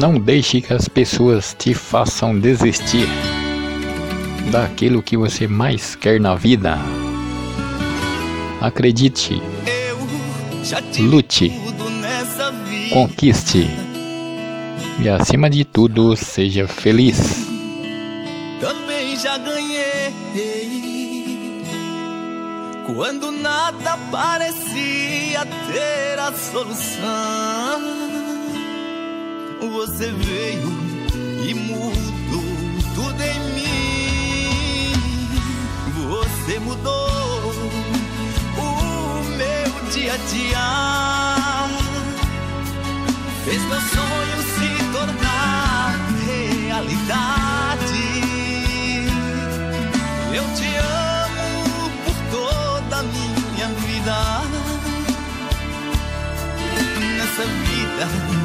Não deixe que as pessoas te façam desistir daquilo que você mais quer na vida. Acredite, lute, conquiste e acima de tudo seja feliz. Também já ganhei quando nada parecia ter a solução. Você veio e mudou tudo em mim. Você mudou o meu dia a dia. Fez meu sonho se tornar realidade. Eu te amo por toda a minha vida. Nessa vida